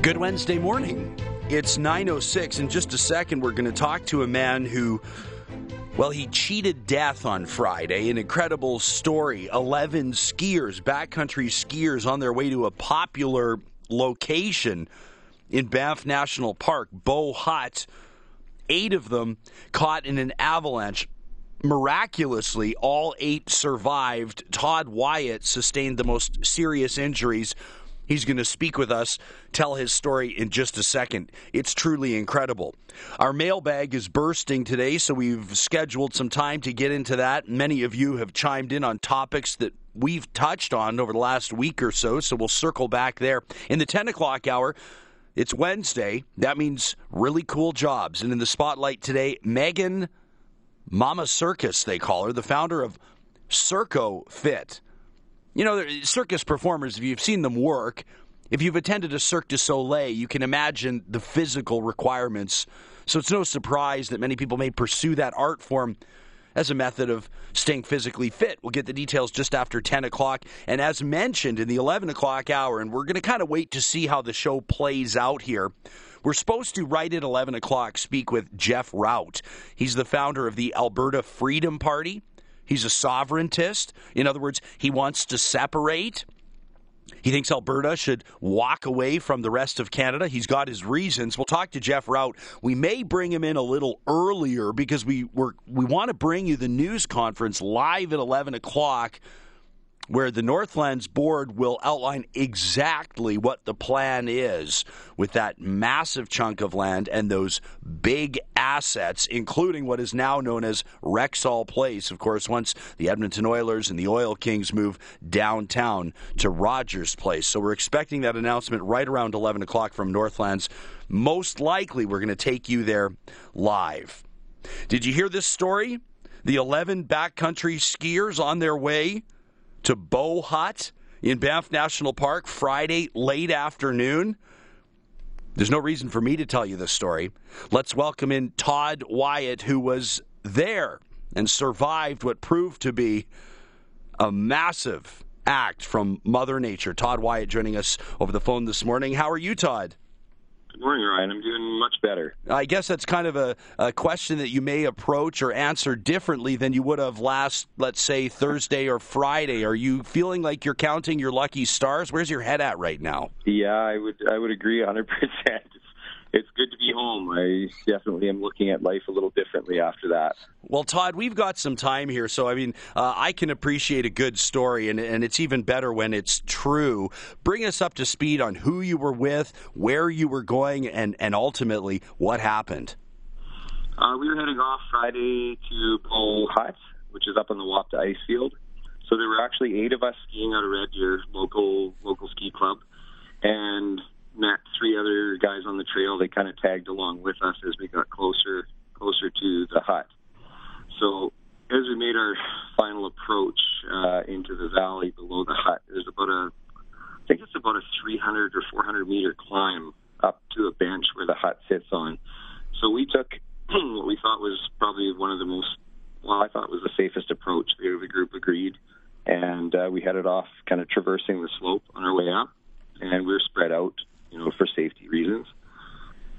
Good Wednesday morning. It's 9:06 in just a second we're going to talk to a man who well, he cheated death on Friday. An incredible story. 11 skiers, backcountry skiers on their way to a popular location in Banff National Park, Bow Hut. 8 of them caught in an avalanche. Miraculously, all 8 survived. Todd Wyatt sustained the most serious injuries He's going to speak with us, tell his story in just a second. It's truly incredible. Our mailbag is bursting today, so we've scheduled some time to get into that. Many of you have chimed in on topics that we've touched on over the last week or so, so we'll circle back there. In the 10 o'clock hour, it's Wednesday. That means really cool jobs. And in the spotlight today, Megan Mama Circus, they call her, the founder of Circo Fit. You know, circus performers, if you've seen them work, if you've attended a Cirque du Soleil, you can imagine the physical requirements. So it's no surprise that many people may pursue that art form as a method of staying physically fit. We'll get the details just after 10 o'clock. And as mentioned in the 11 o'clock hour, and we're going to kind of wait to see how the show plays out here. We're supposed to, right at 11 o'clock, speak with Jeff Rout. He's the founder of the Alberta Freedom Party. He's a sovereigntist. In other words, he wants to separate. He thinks Alberta should walk away from the rest of Canada. He's got his reasons. We'll talk to Jeff Rout. We may bring him in a little earlier because we we want to bring you the news conference live at 11 o'clock where the Northlands Board will outline exactly what the plan is with that massive chunk of land and those big assets, including what is now known as Rexall Place. Of course, once the Edmonton Oilers and the Oil Kings move downtown to Rogers Place. So we're expecting that announcement right around 11 o'clock from Northlands. Most likely, we're going to take you there live. Did you hear this story? The 11 backcountry skiers on their way to Bow Hut in Banff National Park Friday late afternoon. There's no reason for me to tell you this story. Let's welcome in Todd Wyatt, who was there and survived what proved to be a massive act from Mother Nature. Todd Wyatt joining us over the phone this morning. How are you, Todd? Morning, Ryan. I'm doing much better. I guess that's kind of a, a, question that you may approach or answer differently than you would have last, let's say, Thursday or Friday. Are you feeling like you're counting your lucky stars? Where's your head at right now? Yeah, I would I would agree 100. percent it's good to be home. I definitely am looking at life a little differently after that. Well, Todd, we've got some time here, so I mean, uh, I can appreciate a good story, and, and it's even better when it's true. Bring us up to speed on who you were with, where you were going, and, and ultimately what happened. Uh, we were heading off Friday to Bow Hut, which is up on the Wapta ice field. So there were actually eight of us skiing out of Red Deer, local local ski club, and met three other guys on the trail. They kind of tagged along with us as we got closer closer to the hut. So as we made our final approach uh, into the valley below the hut, there's about a I think it's about a 300 or 400 meter climb up to a bench where the hut sits on. So we took what we thought was probably one of the most well, I thought was the safest approach. The, the group agreed, and uh, we headed off, kind of traversing the slope on our way up, and we were spread out you know, for safety reasons.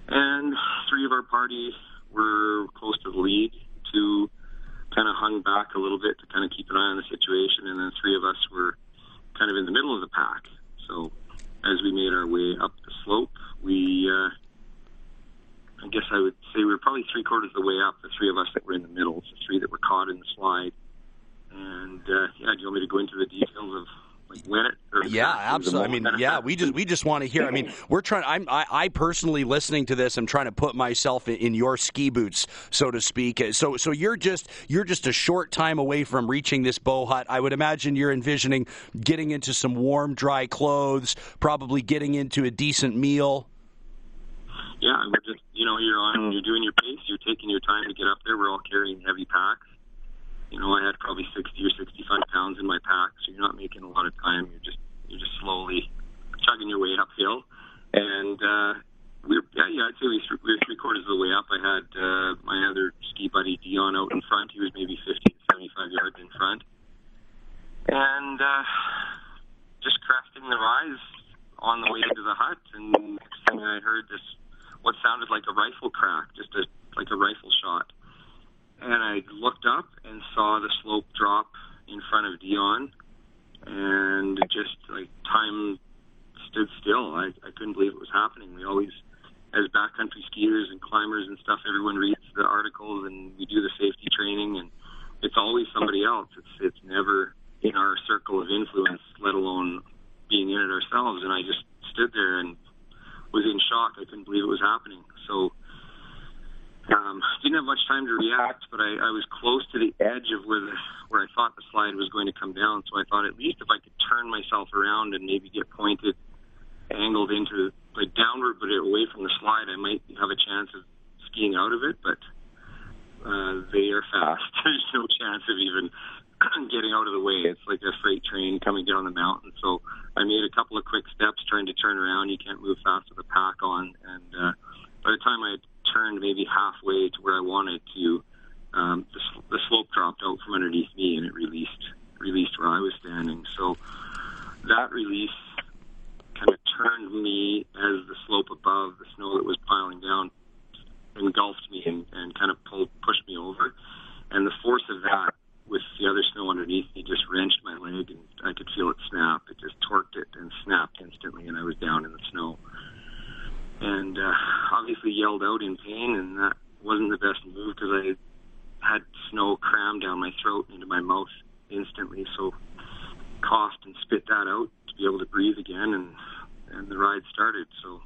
And three of our party were close to the lead. Two kind of hung back a little bit to kind of keep an eye on the situation, and then three of us were kind of in the middle of the pack. So as we made our way up the slope, we, uh, I guess I would say we were probably three quarters of the way up. The three of us that were in the middle, the three that were caught in the slide. And uh, yeah, do you want me to go into the details of win it. yeah, absolutely. I mean, yeah, we just we just want to hear. I mean, we're trying. I'm I, I personally listening to this. I'm trying to put myself in, in, your ski boots, so to speak. Uh, so so you're just you're just a short time away from reaching this bow hut. I would imagine you're envisioning getting into some warm, dry clothes, probably getting into a decent meal. Yeah, we're just you know you're on you're doing your pace. You're taking your time to get up there. We're all carrying heavy packs you know, I had probably 60 or 65 pounds in my pack, so you're not making a lot of time. You're just you're just slowly chugging your way uphill, and uh, we were yeah, yeah I'd say we, we were three quarters of the way up. I had uh, my other ski buddy Dion out in front. He was maybe 50 to 75 yards in front, and uh, just cresting the rise on the way into the hut. And next thing I heard this what sounded like a rifle crack, just a like a rifle shot. And I looked up and saw the slope drop in front of Dion, and just like time stood still. I, I couldn't believe it was happening. We always, as backcountry skiers and climbers and stuff, everyone reads the articles and we do the safety training, and it's always somebody else. It's it's never in our circle of influence, let alone being in it ourselves. And I just stood there and was in shock. I couldn't believe it was happening. So um, didn't have much time to react, but I, I was close to the edge of where the where I thought the slide was going to come down. So I thought at least if I could turn myself around and maybe get pointed, angled into like downward, but away from the slide, I might have a chance of skiing out of it. But uh, they are fast. There's no chance of even getting out of the way. It's like a freight train coming down the mountain. So I made a couple of quick steps trying to turn around. You can't move fast with a pack on. And uh, by the time I turned maybe halfway to where I wanted to, um, the, the slope dropped out from underneath me and it released released where I was standing. So that release kind of turned me as the slope above the snow that was piling down engulfed me and, and kind of pulled pushed me over. And the force of that with the other snow underneath me just wrenched my leg and I could feel it snap. It just torqued it and snapped instantly and I was down in the snow. And uh, obviously yelled out in pain and that wasn't the best move because I had snow crammed down my throat into my mouth instantly. So coughed and spit that out to be able to breathe again and and the ride started. So,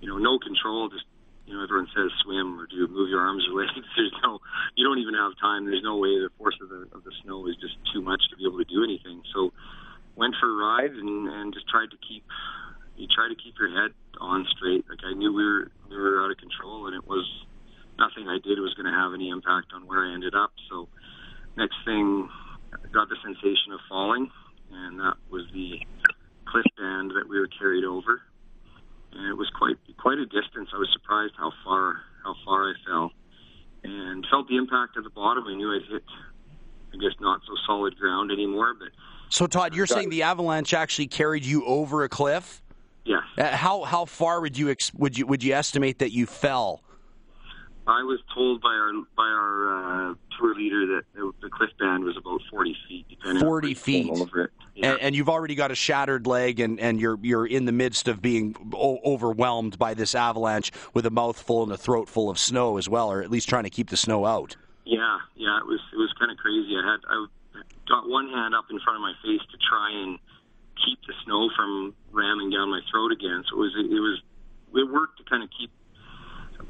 you know, no control, just you know, everyone says swim or do move your arms or legs. There's no, you don't even have time. There's no way. The force of the of the snow is just too much to be able to do anything. So, went for a ride and and just tried to keep. You try to keep your head on straight. Like I knew we were we were out of control, and it was nothing I did was going to have any impact on where I ended up. So, next thing, I got the sensation of falling, and that was the cliff band that we were carried over and it was quite quite a distance. I was surprised how far how far I fell, and felt the impact at the bottom. I knew I'd hit, I guess, not so solid ground anymore. But so, Todd, you're saying the avalanche actually carried you over a cliff? Yes. Uh, how how far would you ex- would you would you estimate that you fell? I was told by our by our uh, tour leader that the, cliff band was about forty feet, depending. Forty feet. Yeah. And, and, you've already got a shattered leg, and, and you're you're in the midst of being o- overwhelmed by this avalanche with a mouthful and a throat full of snow as well, or at least trying to keep the snow out. Yeah, yeah, it was it was kind of crazy. I had I got one hand up in front of my face to try and keep the snow from ramming down my throat again. So it was it was it worked to kind of keep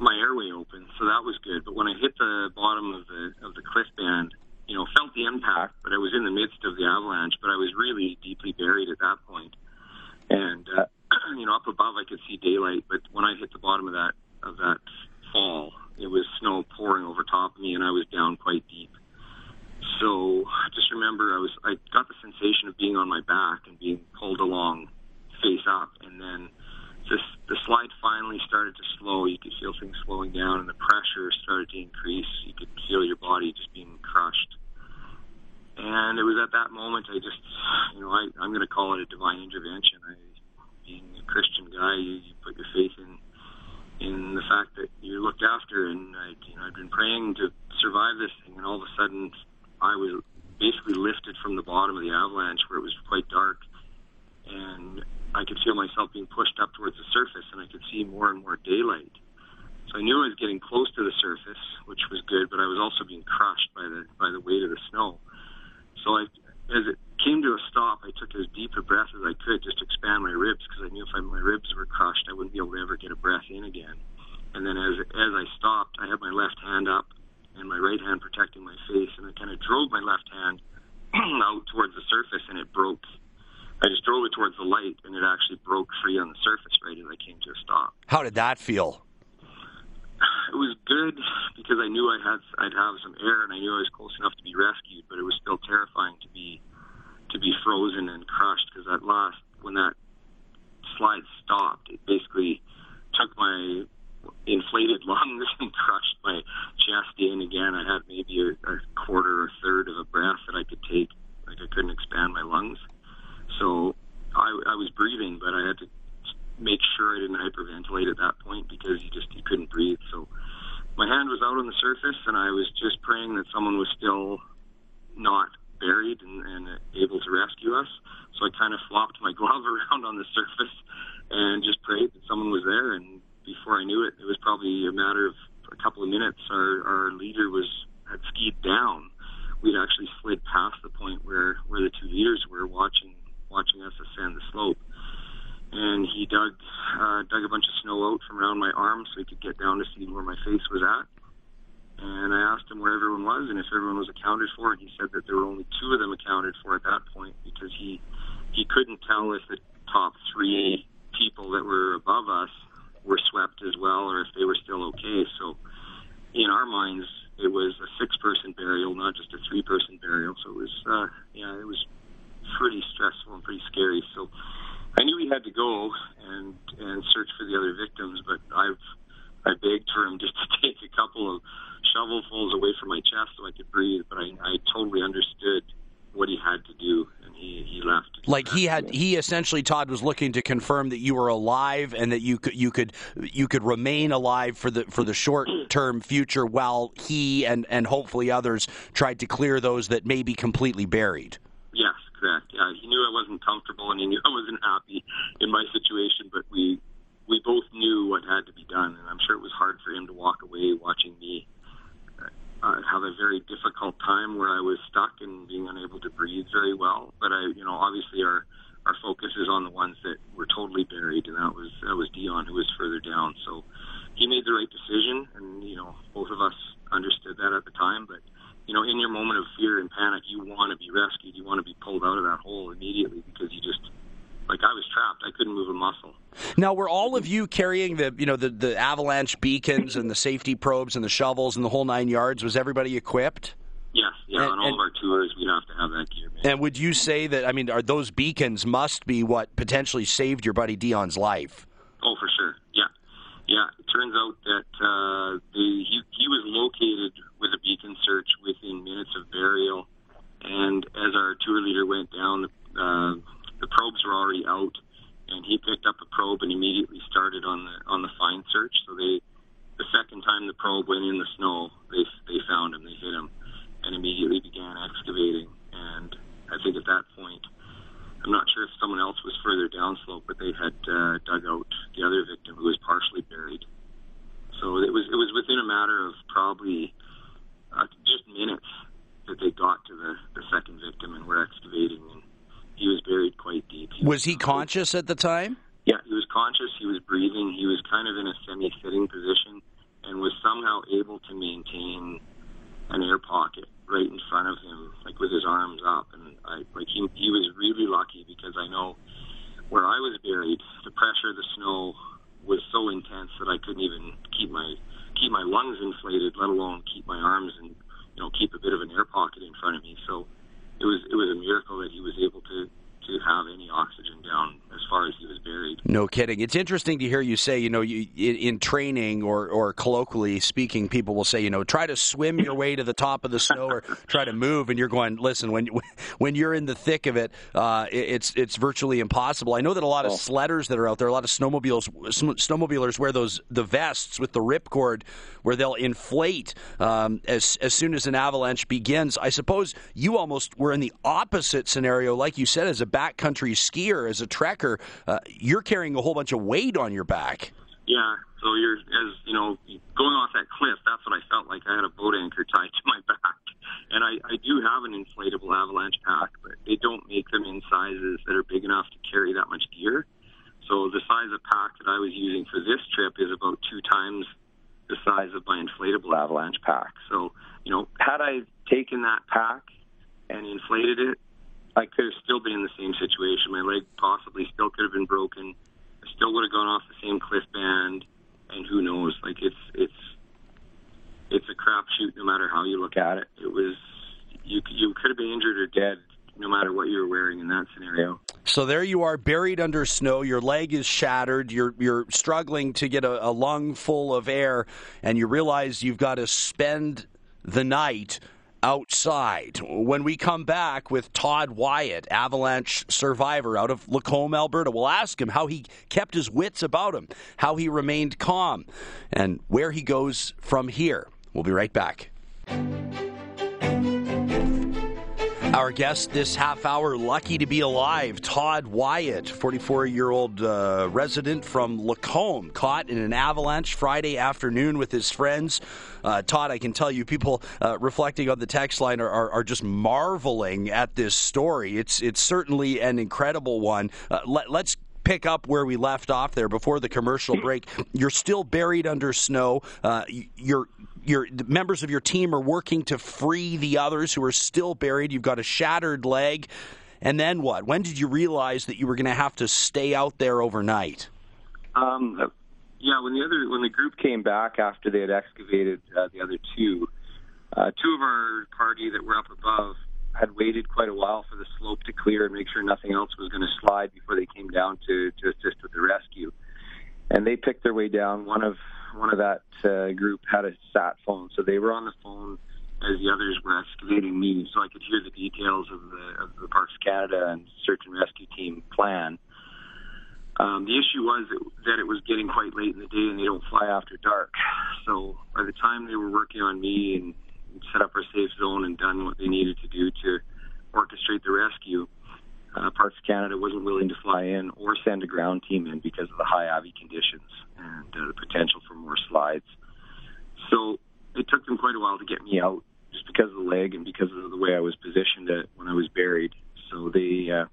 my airway open, so that was good. But when I hit the bottom of the of the cliff band, you know, felt the impact, but I was in the midst of the avalanche. But I was really deeply buried at that point. and uh, you know, up above I could see daylight. But when I hit the bottom of that of that fall, it was snow pouring over top of me, and I was down quite deep. So I just remember I was I got the sensation of being on my back and being pulled along face up, and then the, the slide finally started to slow. You could feel things slowing down, and the pressure started to increase. You could feel your body just being crushed. And it was at that moment I just, you know, I, I'm going to call it a divine intervention. I, being a Christian guy, you, you put your faith in in the fact that you're looked after. And I, you know, I've been praying to survive this thing, and all of a sudden, I was basically lifted from the bottom of the avalanche where it was quite dark, and I could feel myself being pushed up towards the surface, and I could see more and more daylight. So I knew I was getting close to the surface, which was good, but I was also being crushed by the by the weight of the snow. So I, as it came to a stop, I took as deep a breath as I could just to expand my ribs because I knew if I, my ribs were crushed, I wouldn't be able to ever get a breath in again. And then as as I stopped, I had my left hand up and my right hand protecting my face, and I kind of drove my left hand out towards the surface, and it broke I just drove it towards the light, and it actually broke free on the surface right as I came to a stop. How did that feel? It was good because I knew I had I'd have some air, and I knew I was close enough to be rescued. But it was still terrifying to be to be frozen and crushed because at last, when that slide stopped, it basically took my inflated lungs and crushed my chest in again. I had maybe a, a quarter or third of a breath that I could take, like I couldn't expand my lungs. So I, I was breathing, but I had to make sure I didn't hyperventilate at that point because you just you couldn't breathe. So my hand was out on the surface, and I was just praying that someone was still not buried and, and able to rescue us. So I kind of flopped my glove around on the surface a matter of a couple of minutes. Our, our leader was had skied down. We'd actually slid past the point where, where the two leaders were watching watching us ascend the slope. And he dug uh, dug a bunch of snow out from around my arm so he could get down to see where my face was at. And I asked him where everyone was and if everyone was accounted for. And he said that there were only two of them accounted for at that point because he he couldn't tell if the top three people that were above us were swept as well or if they were still okay. So in our minds, it was a six-person burial, not just a three-person burial. So it was, uh, yeah, it was pretty stressful and pretty scary. So I knew we had to go and and search for the other victims, but I've I begged for him just to take a couple of shovelfuls away from my chest so I could breathe. But I, I totally understood what he had to do, and he, he left. Like he had, he essentially Todd was looking to confirm that you were alive and that you could you could you could remain alive for the for the short term future, while he and and hopefully others tried to clear those that may be completely buried. Yes, correct. Yeah, he knew I wasn't comfortable, and he knew I wasn't happy in my situation, but we we both knew what had to be done, and I'm sure it was hard for him to walk away watching me uh, have a very difficult time where I was stuck and being unable to breathe very well. But I, you know, obviously our our focus is on the ones that were totally buried, and that was that was Dion who was further down. So he made the right decision, and you know, both of us understood that at the time. But you know, in your moment of fear and panic, you want to be rescued, you want to be pulled out of that hole immediately because you just like I was trapped. I couldn't move a muscle. Now, were all of you carrying the you know the, the avalanche beacons and the safety probes and the shovels and the whole nine yards? Was everybody equipped? Yes, yeah. And, on all and, of our tours, we'd have to have that gear. Man. And would you say that? I mean, are those beacons must be what potentially saved your buddy Dion's life? Oh, for sure. Yeah, yeah. It turns out that uh, the he he was located with a beacon search within minutes of burial, and as our tour leader went down, uh, the probes were already out and he picked up a probe and immediately started on the on the find search. So they, the second time the probe went in the snow, they they found him, they hit him, and immediately began excavating. And I think at that point, I'm not sure if someone else was further downslope, but they had uh, dug out the other victim who was partially buried. So it was it was within a matter of probably uh, just minutes that they got to the, the second victim and were excavating and he was buried quite deep. He was he conscious at the time? Yeah, he was conscious. He was breathing. He was kind of in a semi-sitting position and was somehow able to maintain an air pocket right in front of him, like with his arms up. And I like he he was really lucky because I know where I was buried, the pressure of the snow was so intense that I couldn't even keep my keep my lungs inflated, let alone keep my arms and you know keep a bit of an air pocket in front of me. So it was it was a miracle that he was able to to have any oxygen down as far as he was buried. No kidding. It's interesting to hear you say, you know, you, in training or, or colloquially speaking, people will say, you know, try to swim your way to the top of the snow or try to move, and you're going, listen, when when you're in the thick of it, uh, it's it's virtually impossible. I know that a lot of oh. sledders that are out there, a lot of snowmobiles, snowmobilers wear those the vests with the ripcord where they'll inflate um, as as soon as an avalanche begins. I suppose you almost were in the opposite scenario, like you said, as a backcountry skier, as a trekker, uh, you're carrying a whole bunch of weight on your back. Yeah, so you're as you know going off that cliff. That's what I felt like. I had a boat anchor tied to my back, and I, I do have an inflatable avalanche pack, but they don't make them in sizes that are big enough to carry that much gear. So the size of pack that I was using for this trip is about two times the size of my inflatable avalanche pack. So, you know, had I taken that pack and inflated it, I could have still been in the same situation. My leg possibly still could have been broken. I still would have gone off the same cliff band, and who knows? Like it's it's it's a crapshoot no matter how you look at it. It was you you could have been injured or dead no matter what you were wearing in that scenario. So there you are, buried under snow. Your leg is shattered. You're you're struggling to get a, a lung full of air, and you realize you've got to spend the night outside. When we come back with Todd Wyatt, avalanche survivor out of Lacombe, Alberta, we'll ask him how he kept his wits about him, how he remained calm, and where he goes from here. We'll be right back. Our guest this half hour, lucky to be alive, Todd Wyatt, 44 year old uh, resident from Lacombe, caught in an avalanche Friday afternoon with his friends. Uh, Todd, I can tell you, people uh, reflecting on the text line are, are, are, just marveling at this story. It's, it's certainly an incredible one. Uh, let, let's pick up where we left off there before the commercial break. You're still buried under snow. Uh, you're your members of your team are working to free the others who are still buried. You've got a shattered leg. And then what? When did you realize that you were going to have to stay out there overnight? Um, yeah, when the other when the group came back after they had excavated uh, the other two, uh, two of our party that were up above had waited quite a while for the slope to clear and make sure nothing else was going to slide before they came down to to assist with the rescue. And they picked their way down. One of one of that uh, group had a sat phone, so they were on the phone as the others were excavating me, so I could hear the details of the, of the Parks Canada and search and rescue team plan. Um, the issue was that it was getting quite late in the day, and they don't fly after dark. So by the time they were working on me and set up our safe zone and done what they needed to do to orchestrate the rescue, uh, Parks Canada wasn't willing to fly in or send a ground team in because of the high Avi conditions and uh, the potential for more slides. So it took them quite a while to get me out just because of the leg and because of the way I was positioned at, when I was buried. So they uh,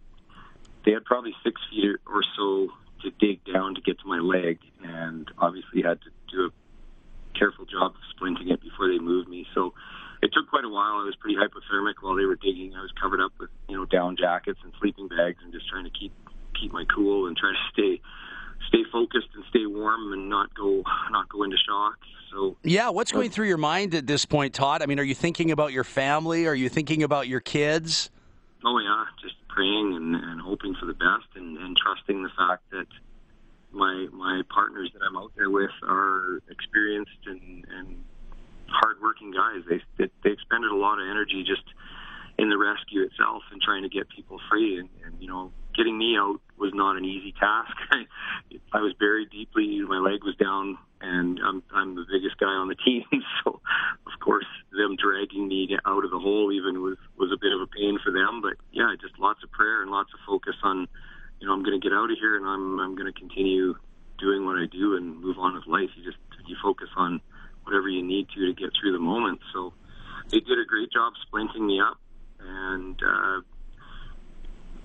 they had probably six feet or so to dig down to get to my leg, and obviously had to do a careful job of splinting it before they moved me. So it took quite a while. I was pretty hypothermic while they were digging. I was covered up with you know down jackets and sleeping bags, and just trying to keep keep my cool and try to stay stay focused and stay warm and not go not go into shock. So yeah, what's going through your mind at this point, Todd? I mean, are you thinking about your family? Are you thinking about your kids? Oh yeah, just praying and, and hoping for the best and, and trusting the fact that my my partners that I'm out there with are experienced and, and hardworking guys. They, they they expended a lot of energy just in the rescue itself and trying to get people free. And, and you know, getting me out was not an easy task. I was buried deeply. My leg was down, and I'm I'm the biggest guy on the team. So, of course, them dragging me out of the hole even was was a bit of a pain for them. But yeah, just lots of prayer and lots of focus on, you know, I'm going to get out of here and I'm I'm going to continue doing what I do and move on with life. You just you focus on whatever you need to to get through the moment. So they did a great job splinting me up, and uh,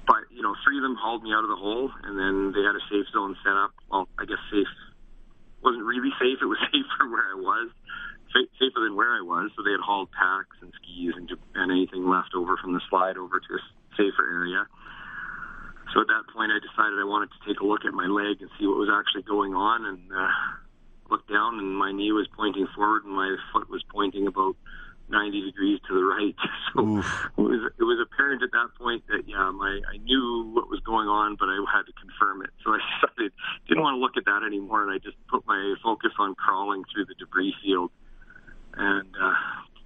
but you know, three of them hauled me out of the hole, and then they had a safe zone set up. Well, I guess safe wasn't really safe. It was safer where I was, safer than where I was. So they had hauled packs and skis and, and anything left over from the slide over to a safer area. So at that point, I decided I wanted to take a look at my leg and see what was actually going on, and uh, looked down and my knee was pointing forward and my foot was pointing about 90 degrees to the right. So it was it was apparent at that point that yeah, my I knew what was going on, but I had to confirm it. So I decided didn't want to look at that anymore, and I just put my focus on crawling through the debris field and uh,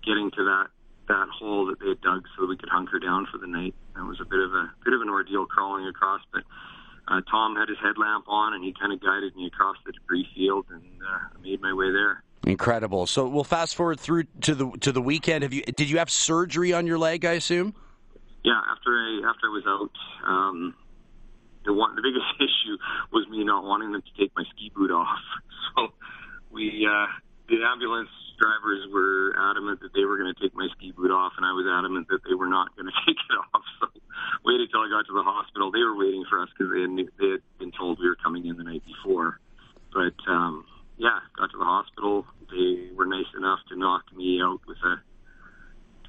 getting to that that hole that they had dug so we could hunker down for the night. That was a bit of a bit of an ordeal crawling across, but uh, Tom had his headlamp on and he kind of guided me across the debris field and uh, made my way there. Incredible. So we'll fast forward through to the to the weekend. Have you did you have surgery on your leg? I assume. Yeah, after I after I was out, um, the one the biggest issue was me not wanting them to take my ski boot off. So we uh, the ambulance drivers were adamant that they were going to take my ski boot off, and I was adamant that they were not going to take it off. So waited till I got to the hospital. They were waiting for us because they, they had been told we were coming in the night before. But um, yeah, got to the hospital. Were nice enough to knock me out with a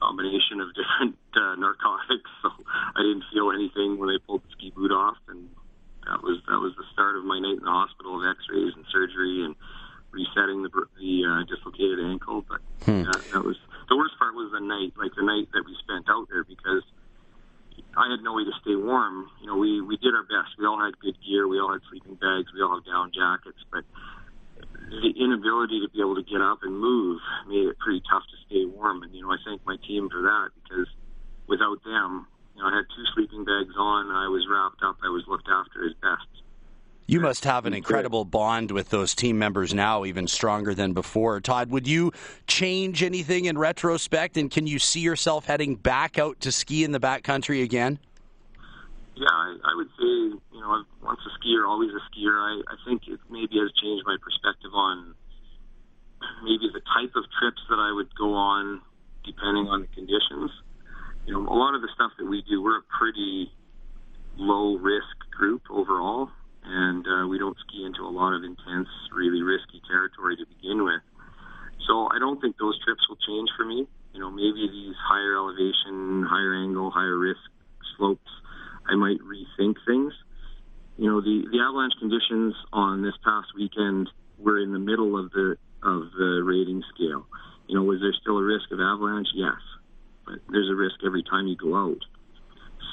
combination of different uh, narcotics, so I didn't feel anything when they pulled the ski boot off, and that was that was the start of my night in the hospital of X-rays and surgery and resetting the the uh, dislocated ankle. But hmm. that, that was the worst part was the night, like the night that we spent out there, because I had no way to stay warm. You know, we we did our best. We all had good gear. We all had sleeping bags. We all have down jackets, but the inability to be able to get up and move made it pretty tough to stay warm. And you know, I thank my team for that because without them, you know, I had two sleeping bags on. I was wrapped up. I was looked after as best You must have an incredible bond with those team members now, even stronger than before. Todd, would you change anything in retrospect, and can you see yourself heading back out to ski in the backcountry again? Yeah, I, I would say, you know, once a skier, always a skier. I, I think it maybe has changed my perspective on maybe the type of trips that I would go on depending on the conditions. You know, a lot of the stuff that we do, we're a pretty low risk group overall and uh, we don't ski into a lot of intense, really risky territory to begin with. So I don't think those trips will change for me. You know, maybe these higher elevation, higher angle, higher risk slopes, I might rethink things. You know, the the avalanche conditions on this past weekend were in the middle of the of the rating scale. You know, was there still a risk of avalanche? Yes, but there's a risk every time you go out.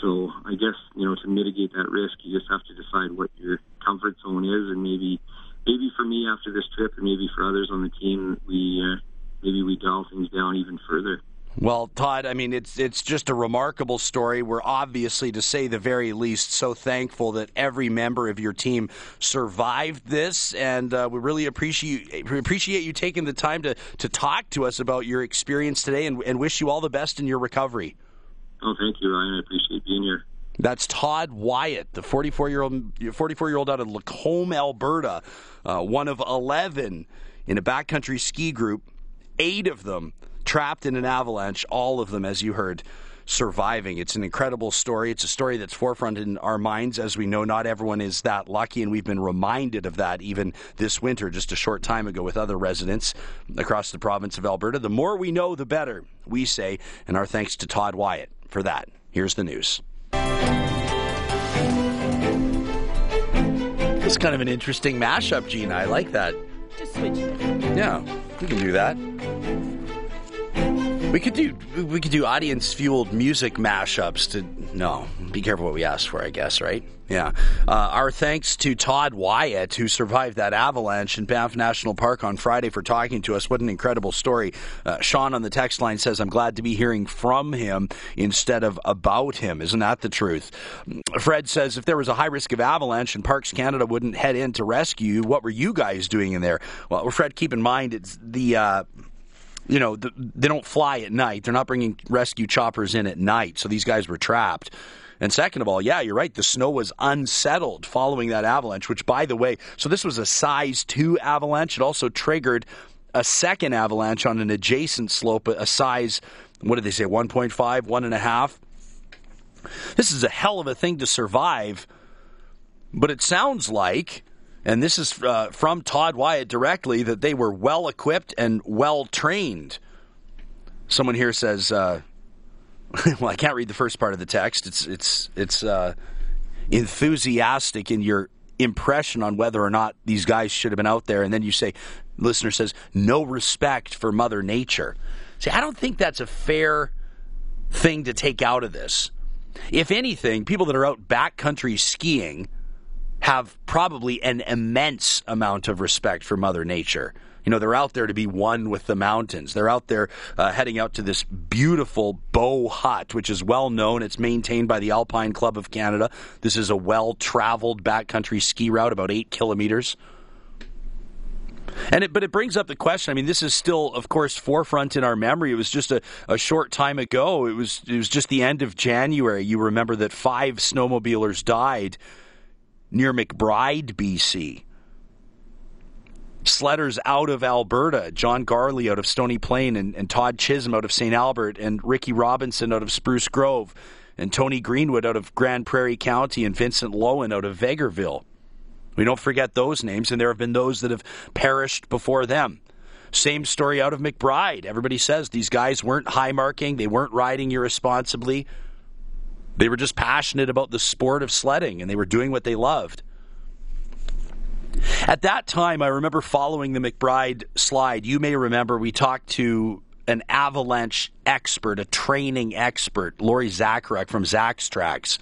So I guess you know to mitigate that risk, you just have to decide what your comfort zone is, and maybe maybe for me after this trip, and maybe for others on the team, we uh, maybe we dial things down even further. Well, Todd, I mean, it's it's just a remarkable story. We're obviously, to say the very least, so thankful that every member of your team survived this, and uh, we really appreciate appreciate you taking the time to to talk to us about your experience today, and, and wish you all the best in your recovery. Oh, thank you, Ryan. I appreciate being here. That's Todd Wyatt, the 44 year old 44 year old out of Lacombe, Alberta, uh, one of 11 in a backcountry ski group. Eight of them trapped in an avalanche. All of them, as you heard, surviving. It's an incredible story. It's a story that's forefront in our minds. As we know, not everyone is that lucky, and we've been reminded of that even this winter, just a short time ago, with other residents across the province of Alberta. The more we know, the better, we say, and our thanks to Todd Wyatt for that. Here's the news. It's kind of an interesting mashup, Gina. I like that. Just switch it. Yeah, we can do that. We could do we could do audience fueled music mashups to no. Be careful what we ask for, I guess, right? Yeah. Uh, our thanks to Todd Wyatt, who survived that avalanche in Banff National Park on Friday, for talking to us. What an incredible story. Uh, Sean on the text line says, I'm glad to be hearing from him instead of about him. Isn't that the truth? Fred says, if there was a high risk of avalanche and Parks Canada wouldn't head in to rescue you, what were you guys doing in there? Well, Fred, keep in mind, it's the. Uh, you know, the, they don't fly at night. They're not bringing rescue choppers in at night. So these guys were trapped. And second of all, yeah, you're right. The snow was unsettled following that avalanche, which, by the way, so this was a size two avalanche. It also triggered a second avalanche on an adjacent slope, a size, what did they say, 1.5, 1.5. This is a hell of a thing to survive, but it sounds like and this is uh, from Todd Wyatt directly, that they were well equipped and well trained. Someone here says, uh, "Well, I can't read the first part of the text. It's it's it's uh, enthusiastic in your impression on whether or not these guys should have been out there." And then you say, listener says, "No respect for Mother Nature." See, I don't think that's a fair thing to take out of this. If anything, people that are out backcountry skiing have probably an immense amount of respect for Mother Nature. You know, they're out there to be one with the mountains. They're out there uh, heading out to this beautiful Bow Hut, which is well known. It's maintained by the Alpine Club of Canada. This is a well traveled backcountry ski route, about eight kilometers. And it, but it brings up the question. I mean, this is still, of course, forefront in our memory. It was just a, a short time ago. It was it was just the end of January. You remember that five snowmobilers died near McBride, BC. Sledders out of Alberta, John Garley out of Stony Plain, and, and Todd Chisholm out of St. Albert, and Ricky Robinson out of Spruce Grove, and Tony Greenwood out of Grande Prairie County, and Vincent Loewen out of Vegreville. We don't forget those names, and there have been those that have perished before them. Same story out of McBride. Everybody says these guys weren't high marking, they weren't riding irresponsibly. They were just passionate about the sport of sledding and they were doing what they loved. At that time, I remember following the McBride slide. You may remember we talked to an avalanche expert, a training expert, Lori Zacaruk from Zach's Tracks,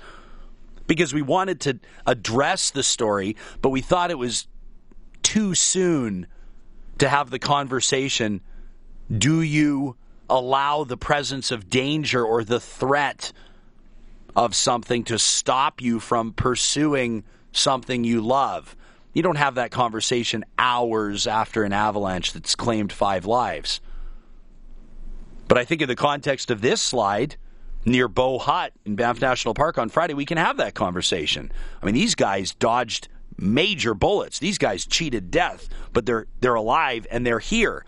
because we wanted to address the story, but we thought it was too soon to have the conversation. Do you allow the presence of danger or the threat of something to stop you from pursuing something you love. You don't have that conversation hours after an avalanche that's claimed five lives. But I think in the context of this slide, near Bow Hut in Banff National Park on Friday, we can have that conversation. I mean, these guys dodged major bullets. These guys cheated death, but they're they're alive and they're here.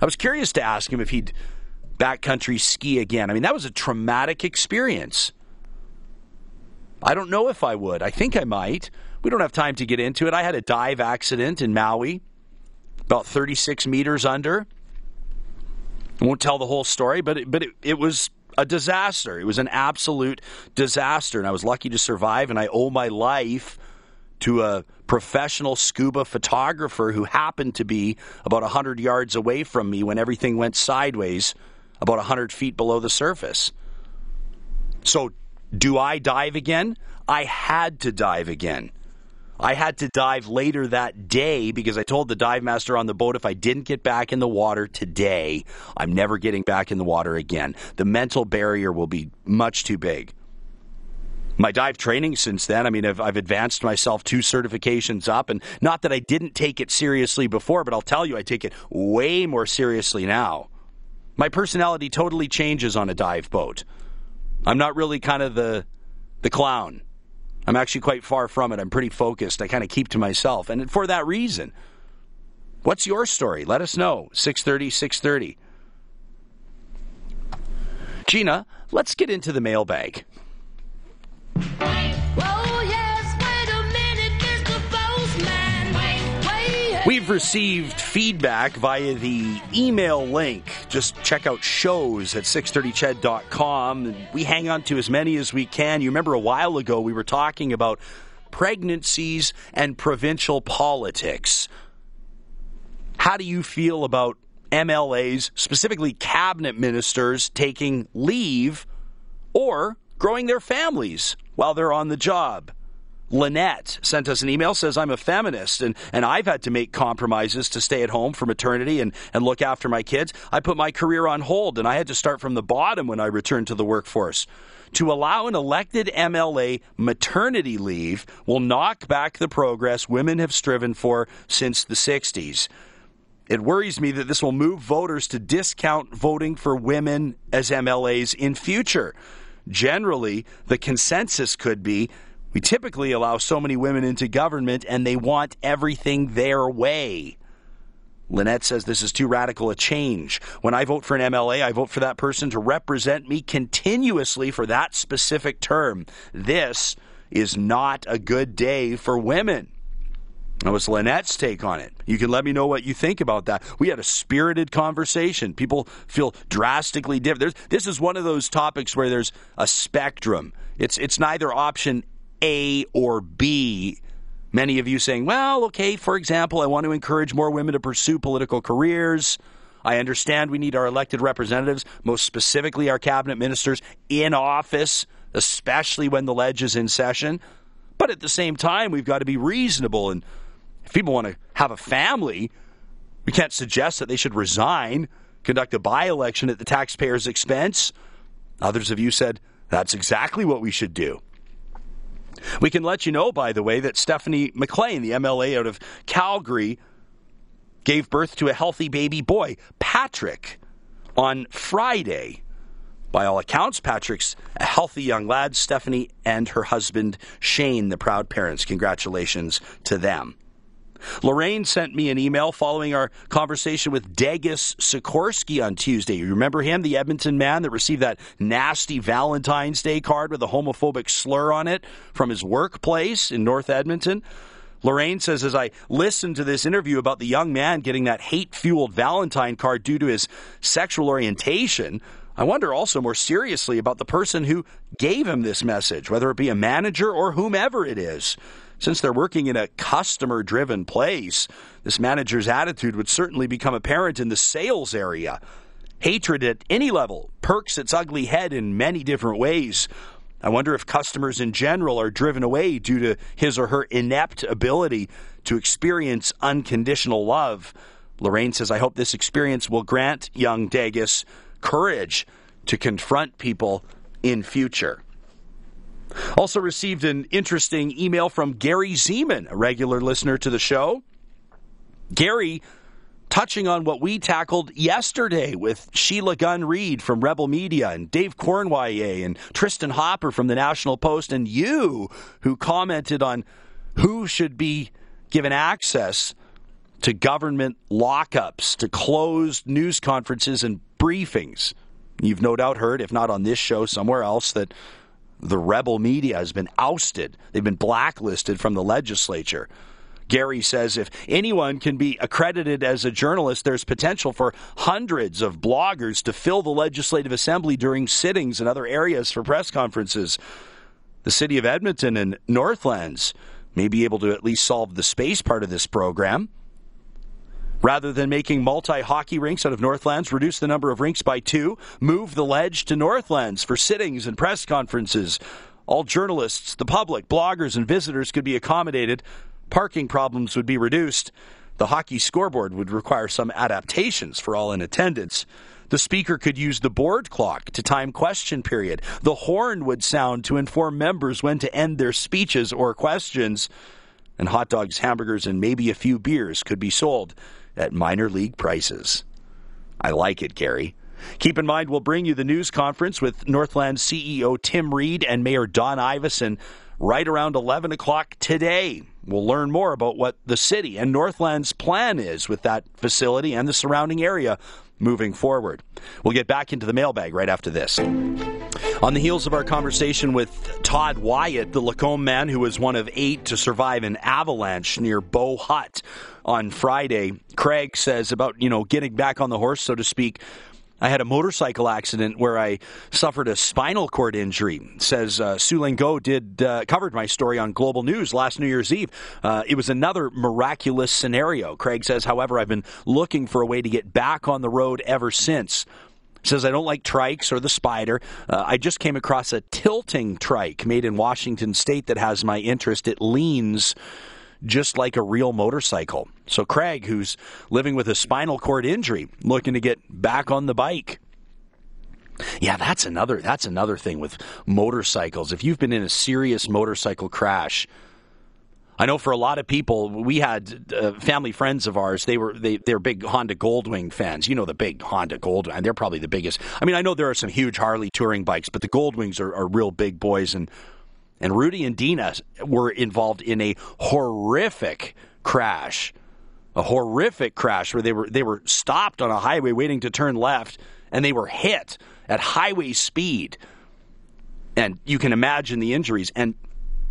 I was curious to ask him if he'd backcountry ski again. I mean, that was a traumatic experience. I don't know if I would. I think I might. We don't have time to get into it. I had a dive accident in Maui, about 36 meters under. I won't tell the whole story, but it, but it, it was a disaster. It was an absolute disaster, and I was lucky to survive. And I owe my life to a professional scuba photographer who happened to be about 100 yards away from me when everything went sideways, about 100 feet below the surface. So, do I dive again? I had to dive again. I had to dive later that day because I told the dive master on the boat if I didn't get back in the water today, I'm never getting back in the water again. The mental barrier will be much too big. My dive training since then, I mean, I've, I've advanced myself two certifications up, and not that I didn't take it seriously before, but I'll tell you, I take it way more seriously now. My personality totally changes on a dive boat. I'm not really kind of the the clown. I'm actually quite far from it. I'm pretty focused. I kind of keep to myself. And for that reason, what's your story? Let us know. 630, 630. Gina, let's get into the mailbag. We've received feedback via the email link. Just check out shows at 630ched.com. We hang on to as many as we can. You remember a while ago we were talking about pregnancies and provincial politics. How do you feel about MLAs, specifically cabinet ministers, taking leave or growing their families while they're on the job? Lynette sent us an email, says, I'm a feminist and, and I've had to make compromises to stay at home for maternity and, and look after my kids. I put my career on hold and I had to start from the bottom when I returned to the workforce. To allow an elected MLA maternity leave will knock back the progress women have striven for since the 60s. It worries me that this will move voters to discount voting for women as MLAs in future. Generally, the consensus could be we typically allow so many women into government and they want everything their way. Lynette says this is too radical a change. When I vote for an MLA, I vote for that person to represent me continuously for that specific term. This is not a good day for women. That was Lynette's take on it. You can let me know what you think about that. We had a spirited conversation. People feel drastically different. There's, this is one of those topics where there's a spectrum. It's it's neither option a or B. Many of you saying, well, okay, for example, I want to encourage more women to pursue political careers. I understand we need our elected representatives, most specifically our cabinet ministers, in office, especially when the ledge is in session. But at the same time, we've got to be reasonable. And if people want to have a family, we can't suggest that they should resign, conduct a by election at the taxpayer's expense. Others of you said that's exactly what we should do. We can let you know, by the way, that Stephanie McLean, the MLA out of Calgary, gave birth to a healthy baby boy, Patrick, on Friday. By all accounts, Patrick's a healthy young lad. Stephanie and her husband, Shane, the proud parents. Congratulations to them. Lorraine sent me an email following our conversation with Degas Sikorsky on Tuesday. You remember him, the Edmonton man that received that nasty Valentine's Day card with a homophobic slur on it from his workplace in North Edmonton? Lorraine says, as I listened to this interview about the young man getting that hate fueled Valentine card due to his sexual orientation, I wonder also more seriously about the person who gave him this message, whether it be a manager or whomever it is. Since they're working in a customer driven place, this manager's attitude would certainly become apparent in the sales area. Hatred at any level perks its ugly head in many different ways. I wonder if customers in general are driven away due to his or her inept ability to experience unconditional love. Lorraine says, I hope this experience will grant young Degas courage to confront people in future. Also received an interesting email from Gary Zeman, a regular listener to the show. Gary touching on what we tackled yesterday with Sheila Gunn Reid from Rebel Media and Dave Cournoyer and Tristin Hopper from the National Post and you who commented on who should be given access to government lockups, to closed news conferences and briefings. You've no doubt heard, if not on this show, somewhere else, that the rebel media has been ousted. They've been blacklisted from the legislature. Gary says if anyone can be accredited as a journalist, there's potential for hundreds of bloggers to fill the Legislative Assembly during sittings and other areas for press conferences. The city of Edmonton and Northlands may be able to at least solve the space part of this program. Rather than making multi hockey rinks out of Northlands, reduce the number of rinks by two, move the ledge to Northlands for sittings and press conferences. All journalists, the public, bloggers, and visitors could be accommodated. Parking problems would be reduced. The hockey scoreboard would require some adaptations for all in attendance. The speaker could use the board clock to time question period. The horn would sound to inform members when to end their speeches or questions. And hot dogs, hamburgers, and maybe a few beers could be sold at minor league prices. I like it, Gary. Keep in mind, we'll bring you the news conference with Northland CEO Tim Reid and Mayor Don Iveson right around 11 o'clock today. We'll learn more about what the city and Northland's plan is with that facility and the surrounding area moving forward. We'll get back into the mailbag right after this. On the heels of our conversation with Todd Wyatt, the Lacombe man who was one of eight to survive an avalanche near Bow Hut on Friday, Craig says about, you know, getting back on the horse, so to speak. I had a motorcycle accident where I suffered a spinal cord injury. Says uh, did uh, covered my story on Global News last New Year's Eve. Uh, it was another miraculous scenario. Craig says, however, I've been looking for a way to get back on the road ever since says I don't like trikes or the spider. Uh, I just came across a tilting trike made in Washington State that has my interest. It leans just like a real motorcycle. So Craig, who's living with a spinal cord injury, looking to get back on the bike. Yeah, that's another that's another thing with motorcycles. If you've been in a serious motorcycle crash, I know for a lot of people, we had uh, family friends of ours. They were they they're big Honda Goldwing fans. You know the big Honda Goldwing. They're probably the biggest. I mean, I know there are some huge Harley touring bikes, but the Goldwings are, are real big boys. And and Rudy and Dina were involved in a horrific crash, a horrific crash where they were they were stopped on a highway waiting to turn left, and they were hit at highway speed. And you can imagine the injuries. And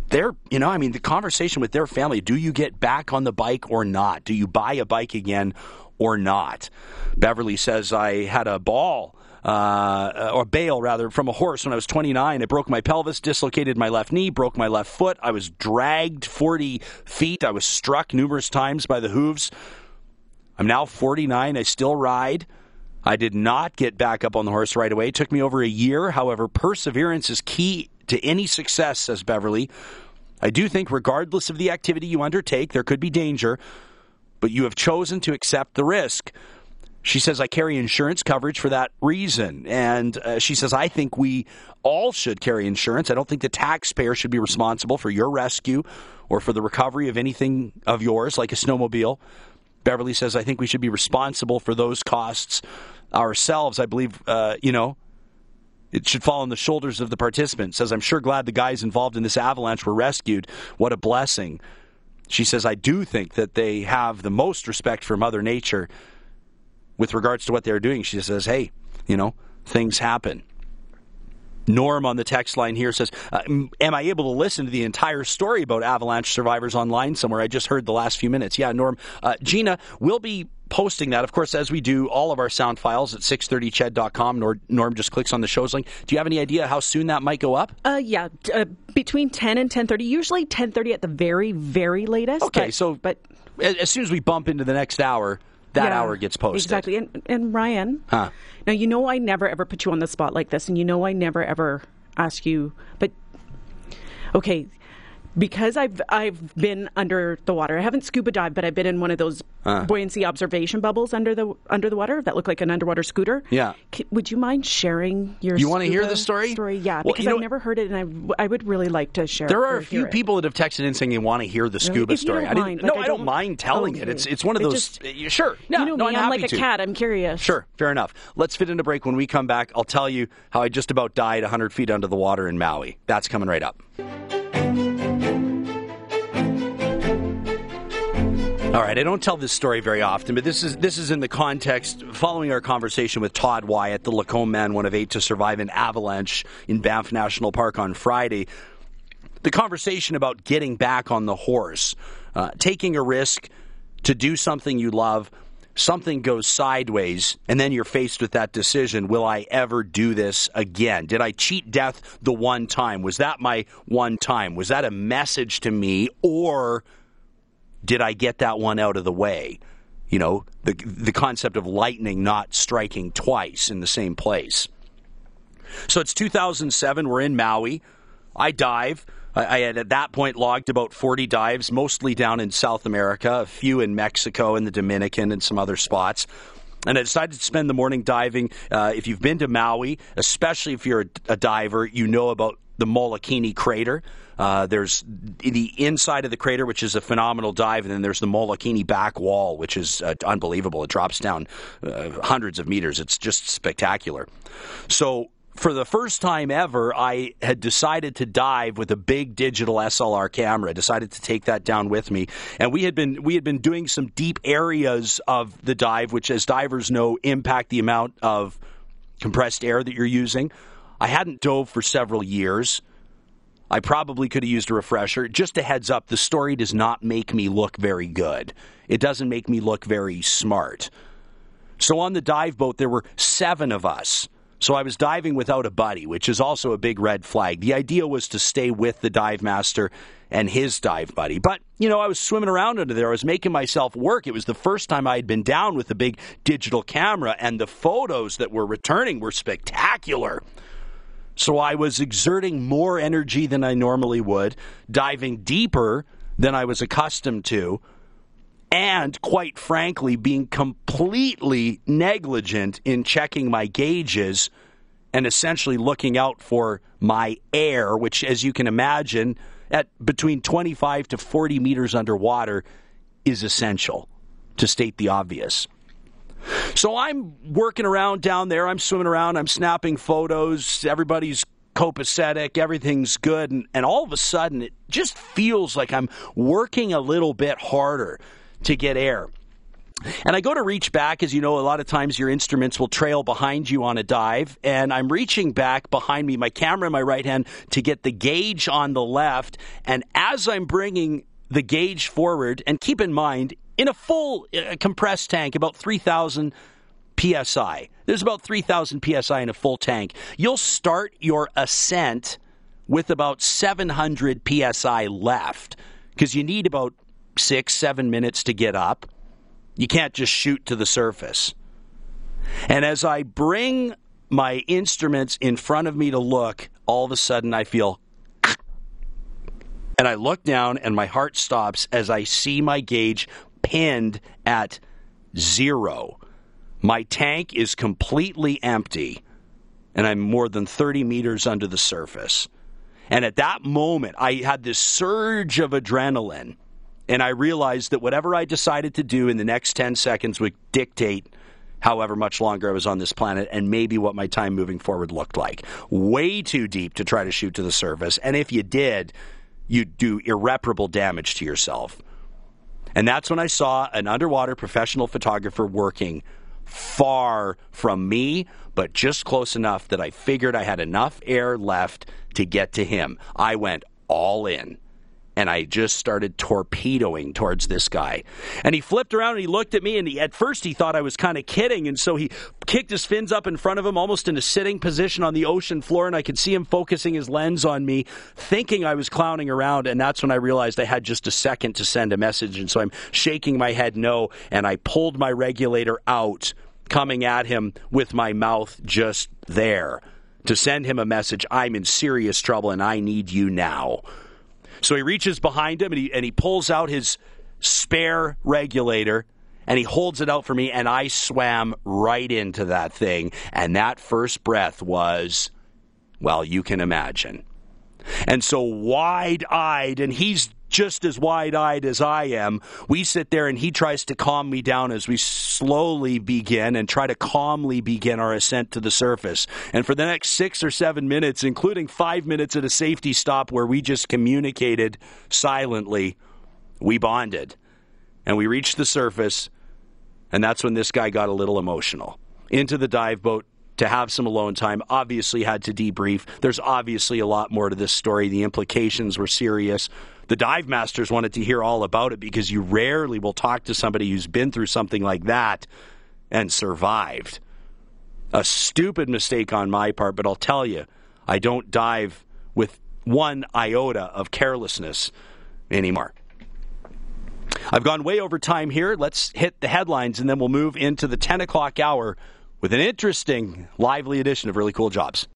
they're, you know, I mean, the conversation with their family do you get back on the bike or not? Do you buy a bike again or not? Beverly says, I had a ball. Uh, or bail rather from a horse when I was 29. It broke my pelvis, dislocated my left knee, broke my left foot. I was dragged 40 feet. I was struck numerous times by the hooves. I'm now 49. I still ride. I did not get back up on the horse right away. It took me over a year. However, perseverance is key to any success, says Beverly. I do think, regardless of the activity you undertake, there could be danger, but you have chosen to accept the risk. She says, I carry insurance coverage for that reason. And uh, she says, I think we all should carry insurance. I don't think the taxpayer should be responsible for your rescue or for the recovery of anything of yours, like a snowmobile. Beverly says, I think we should be responsible for those costs ourselves. I believe, uh, you know, it should fall on the shoulders of the participants. Says, I'm sure glad the guys involved in this avalanche were rescued. What a blessing. She says, I do think that they have the most respect for Mother Nature with regards to what they're doing. She says, hey, you know, things happen. Norm on the text line here says, uh, Am I able to listen to the entire story about avalanche survivors online somewhere? I just heard the last few minutes. Yeah, Norm. Uh, Gina, we'll be posting that, of course, as we do all of our sound files at 630ched.com. Norm, Norm just clicks on the show's link. Do you have any idea how soon that might go up? Uh, yeah, uh, between 10 and 10.30. Usually 10.30 at the very, very latest. Okay, but, so but as soon as we bump into the next hour, that yeah, hour gets posted. Exactly. And, and Ryan, huh. now you know I never ever put you on the spot like this, and you know I never ever ask you, but okay, because I've I've been under the water. I haven't scuba dived, but I've been in one of those uh. buoyancy observation bubbles under the under the water that look like an underwater scooter. Yeah. C- would you mind sharing your? You want to hear the story? Story, yeah, well, because I've never heard it, and I, I would really like to share. There are a few people that have texted in saying they want to hear the scuba really? story. I didn't, no, I, I don't, mind telling okay. it. It's it's one of those. Just, uh, sure, yeah, you know no, me, I'm, I'm like to. a cat. I'm curious. Sure, fair enough. Let's fit in a break. When we come back, I'll tell you how I just about died 100 feet under the water in Maui. That's coming right up. All right, I don't tell this story very often, but this is this is in the context following our conversation with Todd Wyatt, the Lacombe man, one of eight to survive an avalanche in Banff National Park on Friday. The conversation about getting back on the horse, uh, taking a risk to do something you love, something goes sideways, and then you're faced with that decision will I ever do this again? Did I cheat death the one time? Was that my one time? Was that a message to me? Or did I get that one out of the way? You know, the, the concept of lightning not striking twice in the same place. So it's 2007. We're in Maui. I dive. I, had at that point logged about 40 dives, mostly down in South America, a few in Mexico and the Dominican and some other spots. And I decided to spend the morning diving. Uh, if you've been to Maui, especially if you're a, a diver, you know about the Molokini crater. Uh, there's the inside of the crater, which is a phenomenal dive, and then there's the Molokini back wall, which is uh, unbelievable. It drops down uh, hundreds of meters. It's just spectacular. So for the first time ever, I had decided to dive with a big digital SLR camera. I decided to take that down with me, and we had been we had been doing some deep areas of the dive, which, as divers know, impact the amount of compressed air that you're using. I hadn't dove for several years. I probably could have used a refresher. Just a heads up, the story does not make me look very good. It doesn't make me look very smart. So on the dive boat, there were seven of us. So I was diving without a buddy, which is also a big red flag. The idea was to stay with the dive master and his dive buddy. But, you know, I was swimming around under there. I was making myself work. It was the first time I had been down with a big digital camera, and the photos that were returning were spectacular. So I was exerting more energy than I normally would, diving deeper than I was accustomed to, and quite frankly, being completely negligent in checking my gauges and essentially looking out for my air, which, as you can imagine, at between 25 to 40 meters underwater is essential, to state the obvious. So I'm working around down there. I'm swimming around. I'm snapping photos. Everybody's copacetic. Everything's good. And, and all of a sudden, it just feels like I'm working a little bit harder to get air. And I go to reach back, as you know, a lot of times your instruments will trail behind you on a dive. And I'm reaching back behind me, my camera in my right hand, to get the gauge on the left. And as I'm bringing the gauge forward, and keep in mind, in a full uh, compressed tank, about 3,000 psi. There's about 3,000 psi in a full tank. You'll start your ascent with about 700 psi left because you need about six, seven minutes to get up. You can't just shoot to the surface. And as I bring my instruments in front of me to look, all of a sudden I feel. And I look down and my heart stops as I see my gauge pinned at zero. My tank is completely empty, and I'm more than 30 meters under the surface. And at that moment, I had this surge of adrenaline, and I realized that whatever I decided to do in the next 10 seconds would dictate however much longer I was on this planet and maybe what my time moving forward looked like. Way too deep to try to shoot to the surface. And if you did, you'd do irreparable damage to yourself. And that's when I saw an underwater professional photographer working far from me, but just close enough that I figured I had enough air left to get to him. I went all in and I just started torpedoing towards this guy. And he flipped around and he looked at me, and he, at first he thought I was kind of kidding, and so he kicked his fins up in front of him, almost in a sitting position on the ocean floor, and I could see him focusing his lens on me, thinking I was clowning around, and that's when I realized I had just a second to send a message, and so I'm shaking my head no, and I pulled my regulator out, coming at him with my mouth just there to send him a message I'm in serious trouble and I need you now. So he reaches behind him and he, and he pulls out his spare regulator and he holds it out for me, and I swam right into that thing. And that first breath was, well, you can imagine. And so wide eyed, and he's just as wide eyed as I am. We sit there and he tries to calm me down as we slowly begin and try to calmly begin our ascent to the surface. And for the next six or seven minutes, including five minutes at a safety stop where we just communicated silently, we bonded. And we reached the surface, and that's when this guy got a little emotional. Into the dive boat, to have some alone time. Obviously, had to debrief. There's obviously a lot more to this story. The implications were serious. The dive masters wanted to hear all about it because you rarely will talk to somebody who's been through something like that and survived. A stupid mistake on my part, but I'll tell you, I don't dive with one iota of carelessness anymore. I've gone way over time here. Let's hit the headlines and then we'll move into the 10 o'clock hour with an interesting, lively edition of Really Cool Jobs.